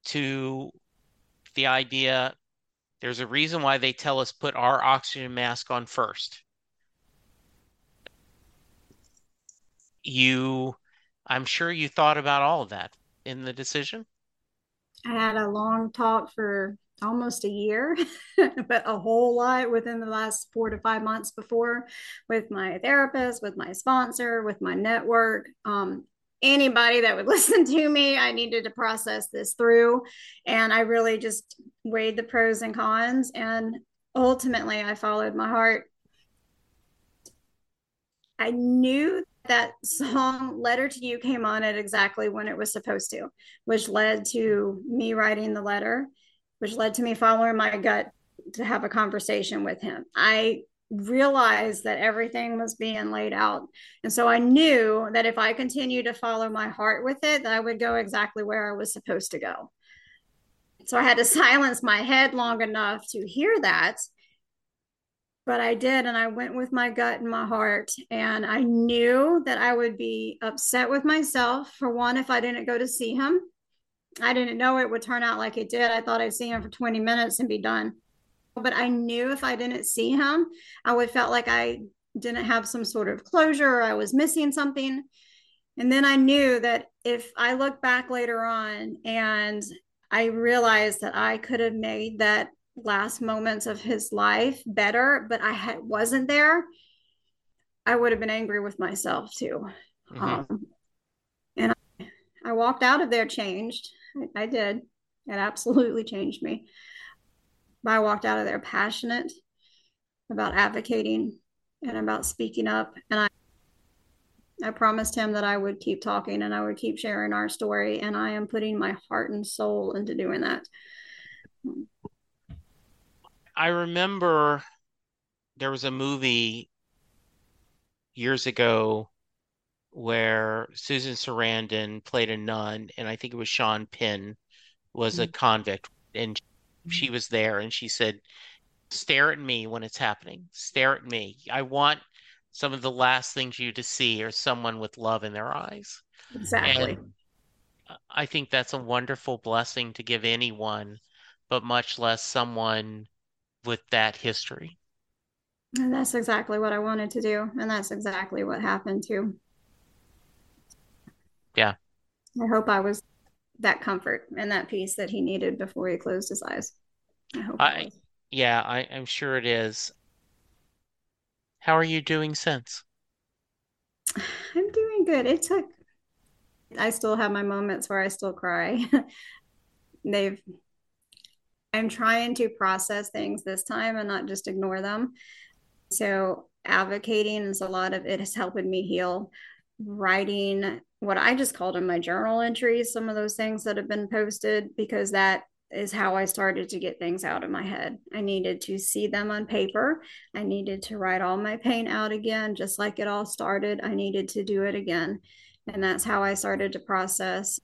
S4: to, the idea, there's a reason why they tell us put our oxygen mask on first. You, I'm sure you thought about all of that in the decision.
S2: I had a long talk for almost a year, (laughs) but a whole lot within the last four to five months before with my therapist, with my sponsor, with my network. Um, anybody that would (laughs) listen to me, I needed to process this through. And I really just weighed the pros and cons. And ultimately, I followed my heart. I knew that song letter to you came on at exactly when it was supposed to which led to me writing the letter which led to me following my gut to have a conversation with him. I realized that everything was being laid out. And so i knew that if i continued to follow my heart with it that i would go exactly where i was supposed to go. So i had to (laughs) silence my head long enough to hear that but I did. And I went with my gut and my heart. And I knew that I would be upset with myself for one, if I didn't go to see him. I didn't know it would turn out like it did. I thought I'd see him for 20 minutes and be done. But I knew if I didn't see him, I would felt like I didn't have some sort of closure or I was missing something. And then I knew that if I look back later on and I realized that I could have made that last moments of his life better, but I had, wasn't there, I would have been angry with myself too. Mm-hmm. Um, and I, I, walked out of there changed. I, I did. It absolutely changed me. But I walked out of there passionate about advocating and about speaking up. And I I promised him that I would keep talking and I would keep sharing our story. And I am putting my heart and soul into doing that.
S4: I remember there was a movie years ago where Susan Sarandon played a nun, and I think it was Sean Penn was mm-hmm. a convict, and she mm-hmm. was there, and she said, "Stare at me when it's happening. Stare at me. I want some of the last things you to see are someone with love in their eyes."
S2: Exactly. And
S4: I think that's a wonderful blessing to give anyone, but much less someone with that history.
S2: And that's exactly what I wanted to do. And that's exactly what happened too.
S4: Yeah.
S2: I hope I was that comfort and that peace that he needed before he closed his eyes. I hope.
S4: I, yeah, I, I'm sure it is. How are you doing since?
S2: I'm doing good. It took, I still have my moments where I still cry. (laughs) They've, I'm trying to process things this time and not just ignore them. So, advocating is a lot of it has helped me heal. Writing what I just called in my journal entries, some of those things that have been posted, because that is how I started to get things out of my head. I needed to see them on paper. I needed to write all my pain out again, just like it all started. I needed to do it again. And that's how I started to process.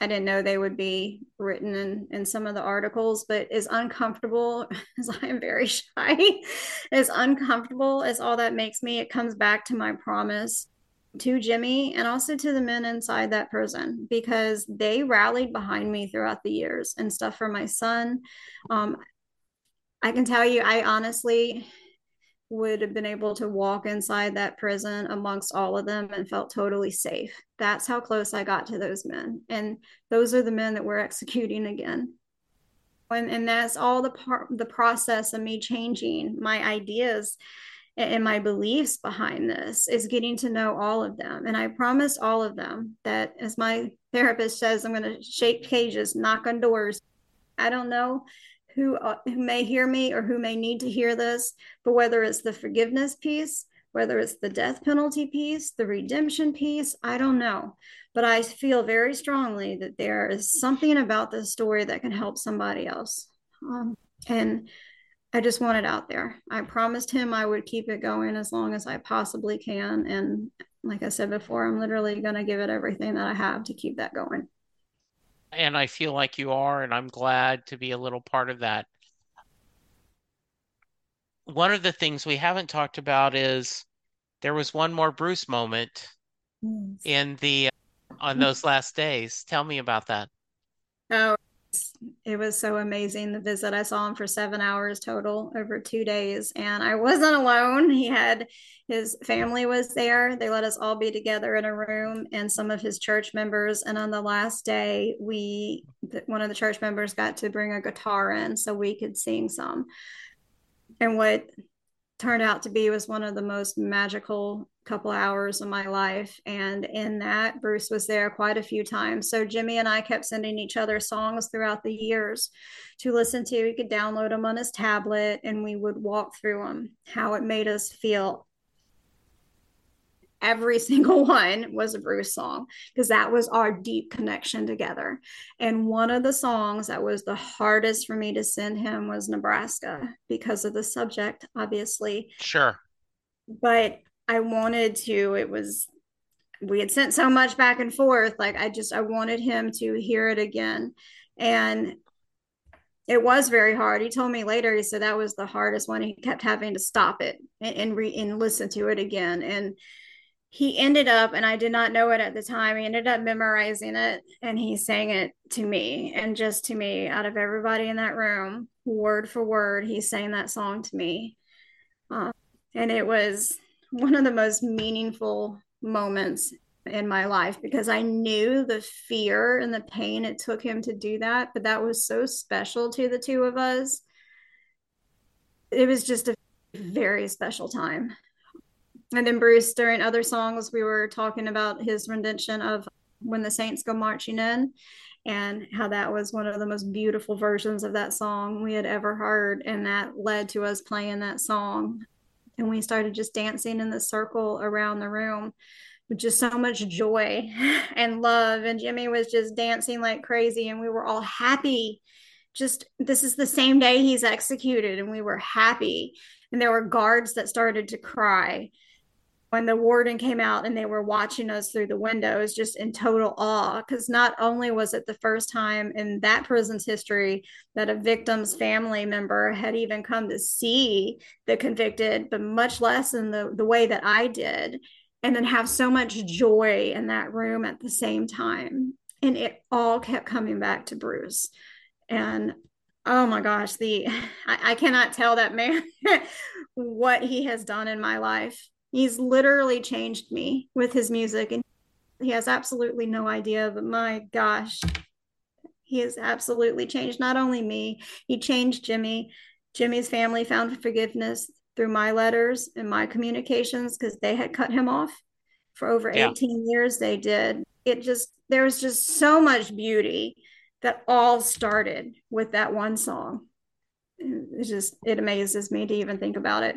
S2: I didn't know they would be written in, in some of the articles, but as uncomfortable (laughs) as I am very shy, as uncomfortable as all that makes me, it comes back to my promise to Jimmy and also to the men inside that prison because they rallied behind me throughout the years and stuff for my son. Um, I can tell you, I honestly would have been able to walk inside that prison amongst all of them and felt totally safe. That's how close I got to those men. And those are the men that we're (laughs) executing again. And, and that's all the part the process of me changing my ideas and my beliefs behind this is getting to know all of them. And I promised all of them that, as my therapist says, I'm going to shake cages, knock on doors. I don't know who uh, who may hear me or who may need to hear this, but whether it's the forgiveness piece, whether it's the death penalty piece, the redemption piece, I don't know. But I feel very strongly that there is something about this story that can help somebody else. Um, and I just want it out there. I promised him I would keep it going as long as I possibly can. And like I said before, I'm literally going to give it everything that I have to keep that going.
S4: And I feel like you are, and I'm glad to be a little part of that. One of the things we haven't talked about is there was one more Bruce moment yes. in the on those last days. Tell me about that.
S2: Oh, it was so amazing the visit. I saw him for seven hours total over two days, and I wasn't alone. He had his family was there. They let us all be together in a room, and some of his church members. And on the last day, we one of the church members got to bring a guitar in so we could sing some. And what turned out to be was one of the most magical couple hours of my life and in that bruce was there quite a few times so jimmy and i kept sending each other songs throughout the years to listen to he could download them on his tablet and we would walk through them how it made us feel every (laughs) single one was a Bruce song because that was our deep connection together. And one of the songs that was the hardest for me to send him was Nebraska because of the subject, obviously.
S4: Sure.
S2: But I wanted to, it was, we had sent so much back and forth. Like, I just, I wanted him to hear it again. And it was very hard. He told me later, he said that was the hardest one. He kept having to stop it and, and, re, and listen to it again. And, he ended up, and I did not know it at the time, he ended up memorizing it and he sang it to me and just to me out of everybody in that room, word for word, he sang that song to me. Uh, and it was one of the most meaningful moments in my life because I knew the fear and the pain it took him to do that, but that was so special to the two of us. It was just a very special time and then Bruce, during other songs, we were talking about his rendition of When the Saints Go Marching In and how that was one of the most beautiful versions of that song we had ever heard. And that led to us playing that song. And we started just dancing in the circle around the room with just so much joy (laughs) and love. And Jimmy was just dancing like crazy, and we were all happy. Just this is the same day he's executed, and we were happy. And there were guards that started to cry when the warden came out and they were watching us through the windows just in total awe because not only was it the first time in that prison's history that a victim's family member had even come to see the convicted but much less in the, the way that i did and then have so much joy in that room at the same time. And it all kept coming back to bruce. And oh my gosh the (laughs) I, I cannot tell that man (laughs) what he has done in my life he's literally changed me with his music and he has absolutely no idea but my gosh He has absolutely changed not only me, he changed Jimmy. Jimmy's family found forgiveness through my letters and my communications because they had cut him off for over yeah. 18 years. They did. It just, there was just so much beauty that all started with that one song. It just, it amazes me to even think about it.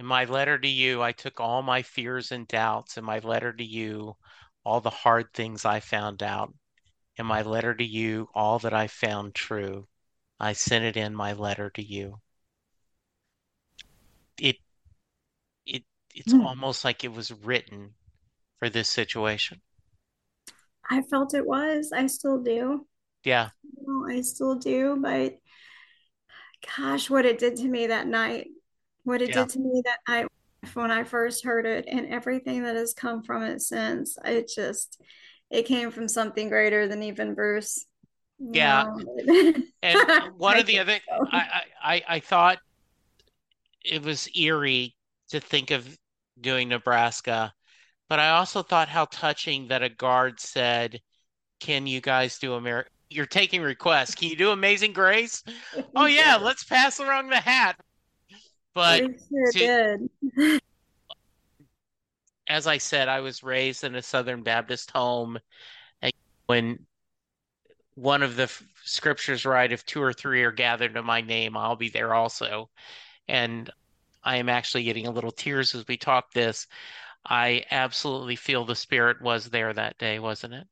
S4: In my letter to you, I took all my fears and doubts. In my letter to you, all the hard things I found out. In my letter to you, all that I found true. I sent it in my letter to you. It it it's mm. almost like it was written for this situation.
S2: I felt it was. I still do.
S4: Yeah.
S2: I still do, but gosh, what it did to me that night. What it yeah. did to me that night when I first heard it and everything that has come from it since. It just it came from something greater than even Bruce.
S4: Yeah. and (laughs) one of the other, I, I, I thought it was eerie to think of doing Nebraska, but I also thought how touching that a guard said, "Can you guys do America?" You're taking requests. Can you do Amazing Grace? (laughs) oh yeah, let's pass around the hat. But sure to, as I said, I was raised in a Southern Baptist home, and when one of the scriptures right if two or three are gathered in my name i'll be there also. And i am actually getting a little tears as we talk this. I absolutely feel the spirit was there that day wasn't it?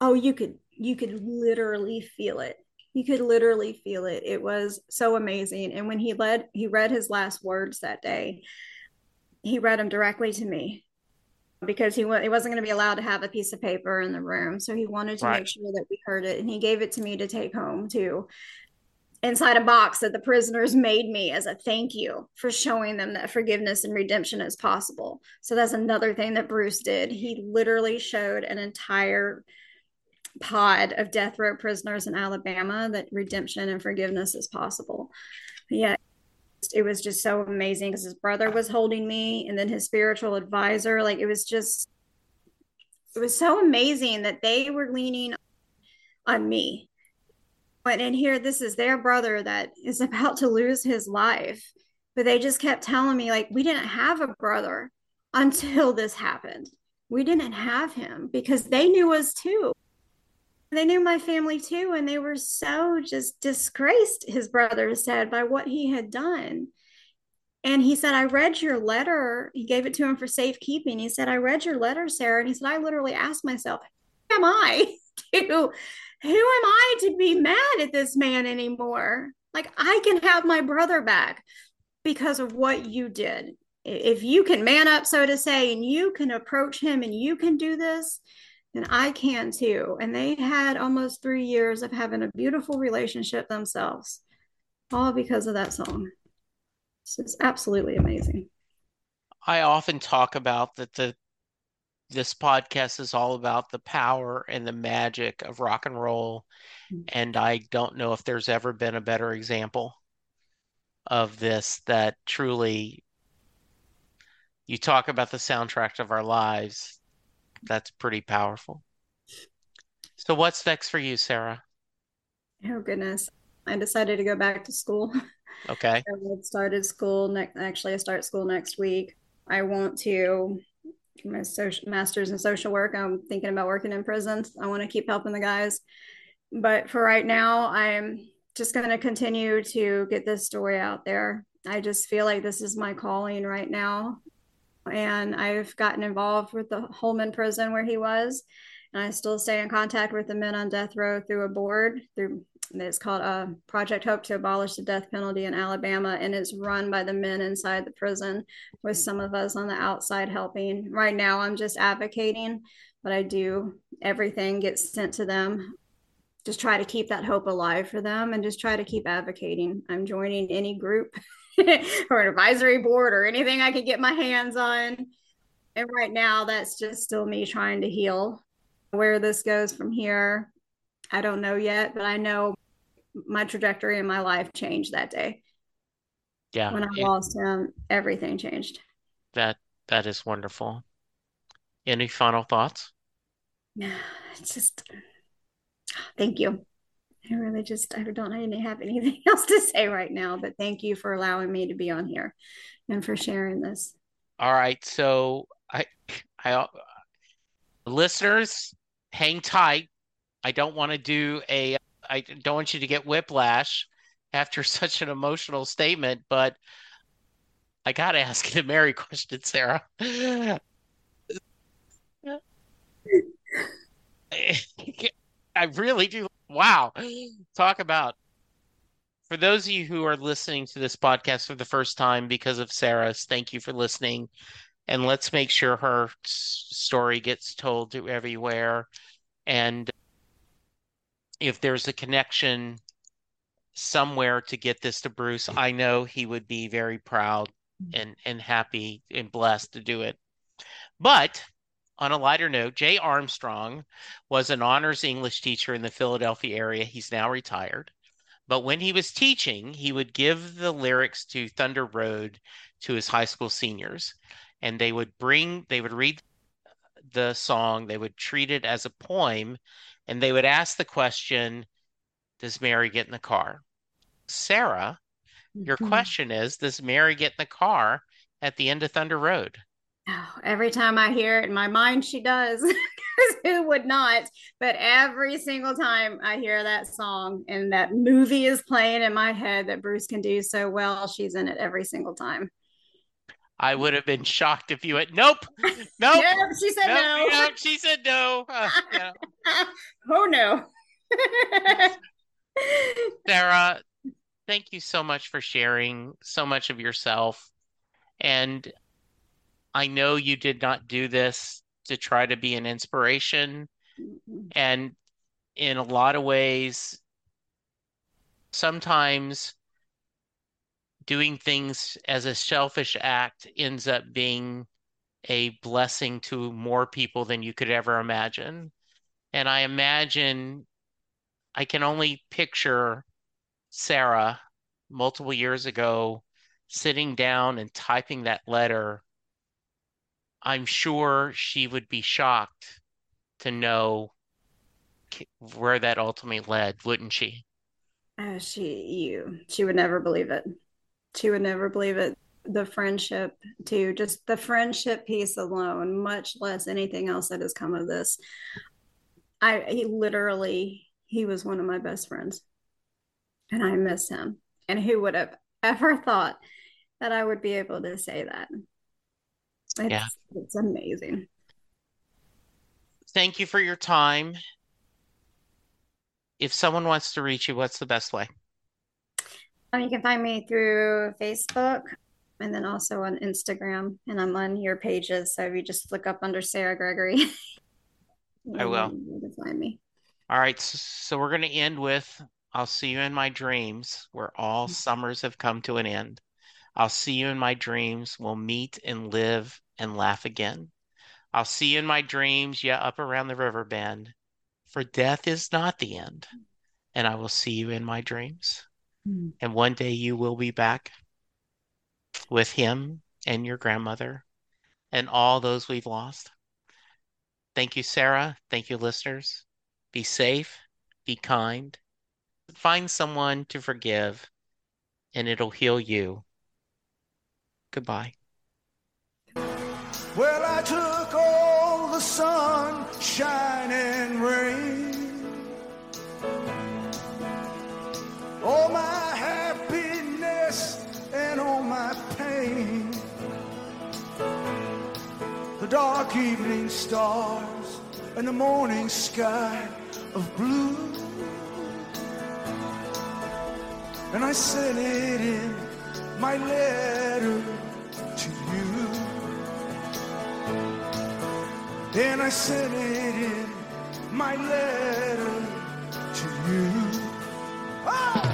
S2: Oh you could you could literally feel it you could literally feel it it was so amazing and when he led he read his last words that day he read them directly to me because he, he wasn't going to be allowed to have a piece of paper in the room. So he wanted to right. make sure that we heard it. And he gave it to me to take home too inside a box that the prisoners made me as a thank you for showing them that forgiveness and redemption is possible. So that's another thing that Bruce did. He literally showed an entire pod of death row prisoners in Alabama that redemption and forgiveness is possible. Yeah, it was just so amazing because his brother was holding me and then his spiritual advisor. Like it was just it was so amazing that they were leaning on me. But in here this is their brother that is (laughs) about to lose his life but they just kept telling me like we didn't have a brother until this happened. We didn't have him because they knew us too they knew my family too and they were so just disgraced his brother said by what he had done. And he said i read your letter. He gave it to him for safekeeping. He said i read your letter sarah. And he said i literally asked myself who am i (laughs) to who am i to be mad at this man anymore? Like i can have my brother back because of what you did. If you can man up so to say and you can approach him and you can do this and I can too. And they had almost three years of having a beautiful relationship themselves, all because of that song. It's absolutely amazing.
S4: I often talk about that the this podcast is all about the power and the magic of rock and roll. Mm-hmm. And I don't know if there's ever been a better example of this that truly you talk about the soundtrack of our lives that's pretty powerful. So what's next for you, Sarah?
S2: Oh goodness. I decided to go back to school. (laughs)
S4: Okay.
S2: I started school next actually I start school next week. I want to my social masters in social work. I'm thinking about working in prisons. I want to keep helping the guys. But for right now, I'm just going to continue to get this story out there. I just feel like this is my calling right now and I've gotten involved with the Holman prison where he was. And I still stay in contact with the men on death row through a board through it's called uh, Project Hope to Abolish the Death Penalty in Alabama, and it's run by the men inside the prison, with some of us on the outside helping. Right now, I'm just advocating, but I do everything gets sent to them. Just try to keep that hope alive for them, and just try to keep advocating. I'm joining any group (laughs) (laughs) or an advisory board or anything I could get my hands on. And right now, that's just still me trying to heal. Where this goes from here, I don't know yet, but I know my trajectory in my life changed that day.
S4: Yeah.
S2: When I it, lost him, everything changed.
S4: That that is wonderful. Any final thoughts?
S2: Yeah, (sighs) it's just Thank you. I really just I don't have anything (laughs) else to say right now, but thank you for allowing me to be on here and for sharing this.
S4: All right, so I, I, listeners, hang tight. I don't want to do a. I don't want you to get whiplash after (laughs) such an emotional statement, but I got to ask you a Mary question, Sarah. (laughs) I really do. Wow. Talk about for those of you who are listening to this podcast for the first time because of Sarah's, thank you for listening. And let's make sure her story gets told to everywhere. And if there's a connection somewhere to get this to Bruce, I know he would be very proud and, and happy and blessed to do it. But on a lighter note, Jay Armstrong was an honors English teacher in the Philadelphia area. He's now retired. But when he was teaching, he would give the lyrics to Thunder Road to his high school seniors. And they would bring, they would read the song, they would treat it as a poem, and they would ask the question Does Mary get in the car? Sarah, your mm-hmm. question is Does Mary get in the car at the end of Thunder Road?
S2: Oh, every time I hear it in my mind, she does. (laughs) Who would not? But every single time I hear that song and that movie is playing in my head that Bruce can do so well, she's in it every single time.
S4: I would have been shocked if you had nope, (laughs) nope.
S2: nope she said nope, no.
S4: She said no. Uh, (laughs)
S2: yeah. oh no.
S4: Sarah, thank you so much for sharing so much of yourself. And I know you did not do this to try to be an inspiration. Mm-hmm. And in a lot of ways, sometimes doing things as a selfish act ends up being a blessing to more people than you could ever imagine. And I imagine I can only picture Sarah multiple years ago sitting down and typing that letter I'm sure she would be shocked to know where that ultimately led, wouldn't she?
S2: Uh, she you she would never believe it. She would never believe it. The friendship too, just the friendship piece alone, much less anything else that has come of this. I he literally he was one of my best friends, and I miss him. And who would have ever thought that I would be able to say that? It's, yeah. It's amazing.
S4: Thank you for your time. If someone wants to reach you, what's the best way?
S2: Um, you can find me through Facebook and then also on Instagram. And I'm on your pages. So if you just look up under Sarah Gregory, (laughs)
S4: I will. You can find me. All right. So, so we're going to end with I'll see you in my dreams where all mm-hmm. summers have come to an end. I'll see you in my dreams. We'll meet and live and laugh again. I'll see you in my dreams, yeah, up around the river bend. For death is not the end, and I will see you in my dreams. Mm. And one day you will be back with him and your grandmother and all those we've lost. Thank you, Sarah. Thank you, listeners. Be safe, be kind, find someone to forgive, and it'll heal you. Goodbye.
S3: Well, I took all the and rain, all my happiness and all my pain, the dark evening stars and the morning sky of blue. And I sent it in my letter And I sent it in my letter to you. Oh!